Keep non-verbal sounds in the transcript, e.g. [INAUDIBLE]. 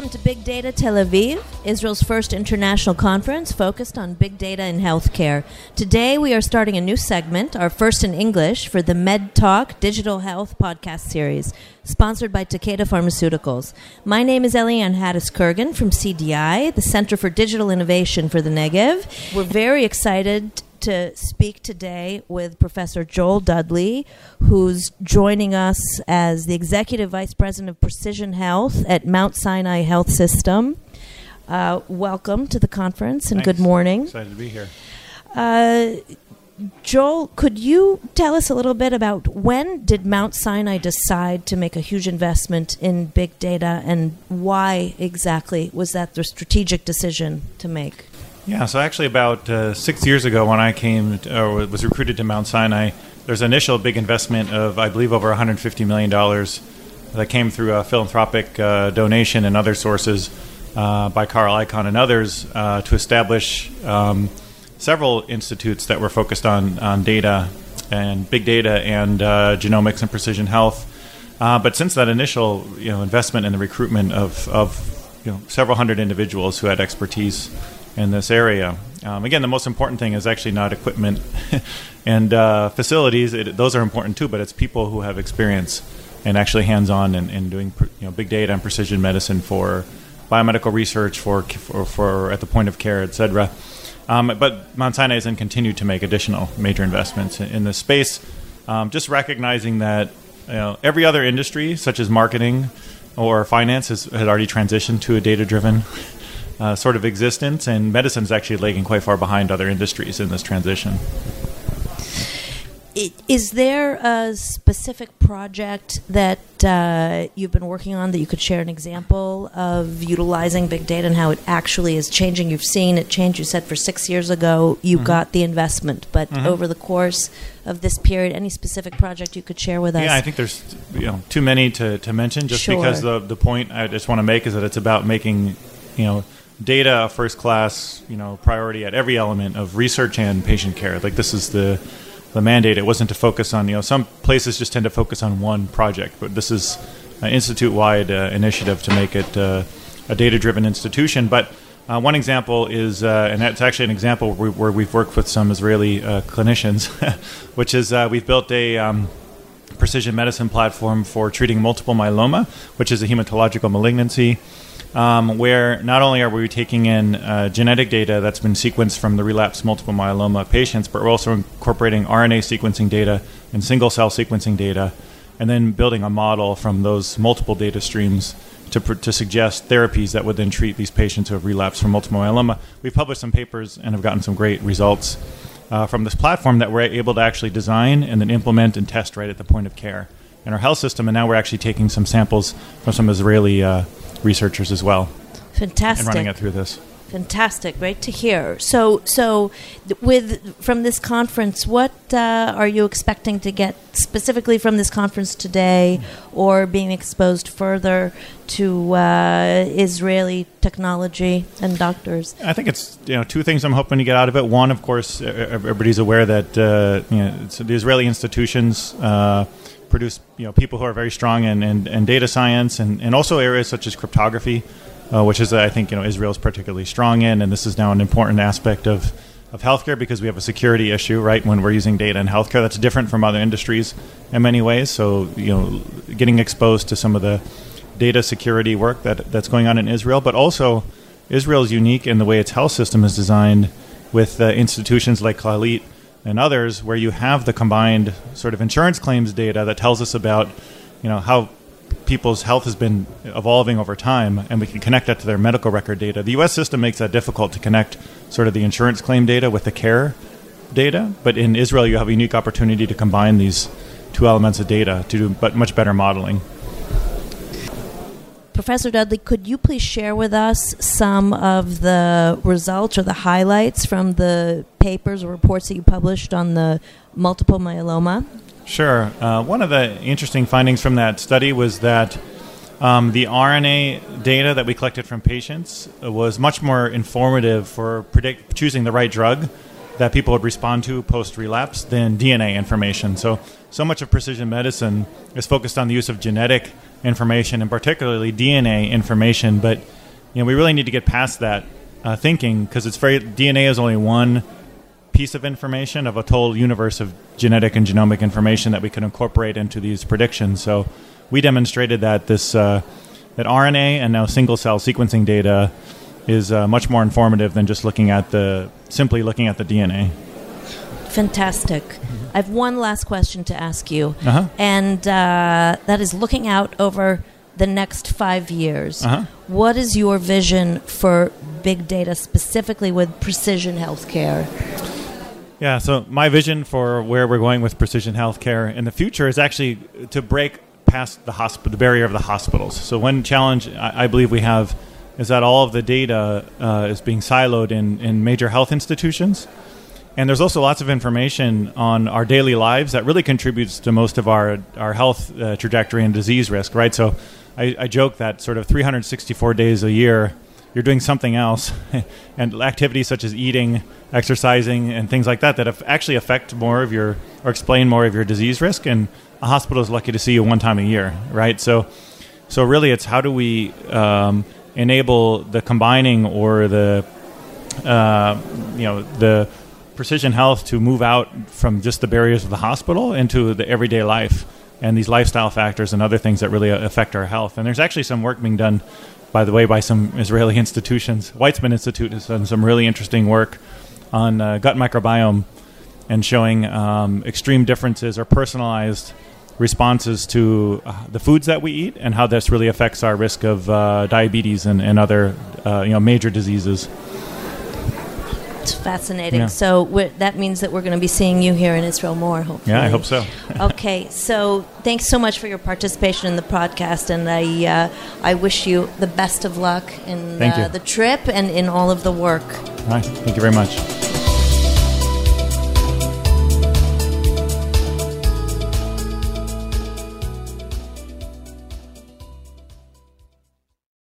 Welcome to Big Data Tel Aviv, Israel's first international conference focused on big data in healthcare. Today we are starting a new segment, our first in English, for the Med Talk Digital Health podcast series, sponsored by Takeda Pharmaceuticals. My name is Eliane Hattis Kurgan from CDI, the Center for Digital Innovation for the Negev. We're very excited to speak today with Professor Joel Dudley, who's joining us as the Executive Vice President of Precision Health at Mount Sinai Health System. Uh, welcome to the conference and Thanks. good morning. Excited to be here. Uh, Joel, could you tell us a little bit about when did Mount Sinai decide to make a huge investment in big data and why exactly was that the strategic decision to make? Yeah, so actually, about uh, six years ago, when I came to, or was recruited to Mount Sinai, there's an initial big investment of, I believe, over 150 million dollars that came through a philanthropic uh, donation and other sources uh, by Carl Icahn and others uh, to establish um, several institutes that were focused on on data and big data and uh, genomics and precision health. Uh, but since that initial, you know, investment in the recruitment of, of you know, several hundred individuals who had expertise in this area. Um, again, the most important thing is actually not equipment [LAUGHS] and uh, facilities. It, those are important too, but it's people who have experience and actually hands-on in, in doing you know big data and precision medicine for biomedical research, for for, for at the point of care, et cetera. Um, but Mount Sinai has continued to make additional major investments in, in this space, um, just recognizing that you know, every other industry, such as marketing or finance, has, has already transitioned to a data-driven uh, sort of existence, and medicine is actually lagging quite far behind other industries in this transition. Is there a specific project that uh, you've been working on that you could share an example of utilizing big data and how it actually is changing? You've seen it change. You said for six years ago you Mm-hmm. got the investment, but over the course of this period, any specific project you could share with us? Yeah, I think there's you know too many to, to mention. Just Sure. because the the point I just want to make is that it's about making you know data first class you know priority at every element of research and patient care. Like this is the the mandate. It wasn't to focus on you know some places just tend to focus on one project, but this is an institute wide uh, initiative to make it uh, a data driven institution. But uh, one example is, uh, and that's actually an example where, where we've worked with some Israeli uh, clinicians, [LAUGHS] which is uh, we've built a um, precision medicine platform for treating multiple myeloma, which is a hematological malignancy, um, where not only are we taking in uh, genetic data that's been sequenced from the relapsed multiple myeloma patients, but we're also incorporating RNA sequencing data and single cell sequencing data, and then building a model from those multiple data streams to, to suggest therapies that would then treat these patients who have relapsed from multiple myeloma. We've published some papers and have gotten some great results uh, from this platform that we're able to actually design and then implement and test right at the point of care in our health system. And now we're actually taking some samples from some Israeli uh, researchers as well Fantastic. and running it through this. Fantastic, great to hear. So, so with from this conference, what uh, are you expecting to get specifically from this conference today, or being exposed further to uh, Israeli technology and doctors? I think it's you know two things I'm hoping to get out of it. One, of course, everybody's aware that uh, you know the Israeli institutions uh, produce you know people who are very strong in, in, in data science and, and also areas such as cryptography, uh, which is I think you know Israel is particularly strong in, and this is now an important aspect of of healthcare because we have a security issue, right? When we're using data in healthcare, that's different from other industries in many ways. So you know, getting exposed to some of the data security work that that's going on in Israel, but also Israel is unique in the way its health system is designed with uh, institutions like Clalit and others, where you have the combined sort of insurance claims data that tells us about, you know, how people's health has been evolving over time, and we can connect that to their medical record data. The U.S. system makes that difficult to connect sort of the insurance claim data with the care data, but in Israel, you have a unique opportunity to combine these two elements of data to do but much better modeling. Professor Dudley, could you please share with us some of the results or the highlights from the papers or reports that you published on the multiple myeloma? Sure. Uh, one of the interesting findings from that study was that um, the RNA data that we collected from patients was much more informative for predict choosing the right drug that people would respond to post relapse than DNA information. So, so much of precision medicine is focused on the use of genetic information and particularly DNA information. But you know, we really need to get past that uh, thinking because it's very DNA is only one piece of information of a total universe of genetic and genomic information that we can incorporate into these predictions. So, we demonstrated that this uh, that RNA and now single cell sequencing data is uh, much more informative than just looking at the simply looking at the DNA. Fantastic. I have one last question to ask you, Uh-huh. and uh, that is looking out over the next five years. Uh-huh. What is your vision for big data, specifically with precision healthcare? Yeah, so my vision for where we're going with precision healthcare in the future is actually to break past the hospital, the barrier of the hospitals. So one challenge I, I believe we have is that all of the data uh, is being siloed in, in major health institutions. And there's also lots of information on our daily lives that really contributes to most of our, our health uh, trajectory and disease risk, right? So I, I joke that sort of 364 days a year, you're doing something else, [LAUGHS] and activities such as eating, exercising, and things like that that actually affect more of your or explain more of your disease risk. And a hospital is lucky to see you one time a year, right? So, so really, it's how do we um, enable the combining or the uh, you know the precision health to move out from just the barriers of the hospital into the everyday life and these lifestyle factors and other things that really affect our health. And there's actually some work being done, by the way, by some Israeli institutions. Weizmann Institute has done some really interesting work on uh, gut microbiome and showing um, extreme differences or personalized responses to uh, the foods that we eat and how this really affects our risk of uh, diabetes and, and other uh, you know major diseases. It's fascinating. Yeah. So that means that we're going to be seeing you here in Israel more, hopefully. Yeah, I hope so. [LAUGHS] okay, so thanks so much for your participation in the podcast, and I uh, I wish you the best of luck in uh, the trip and in all of the work. All right, thank you very much.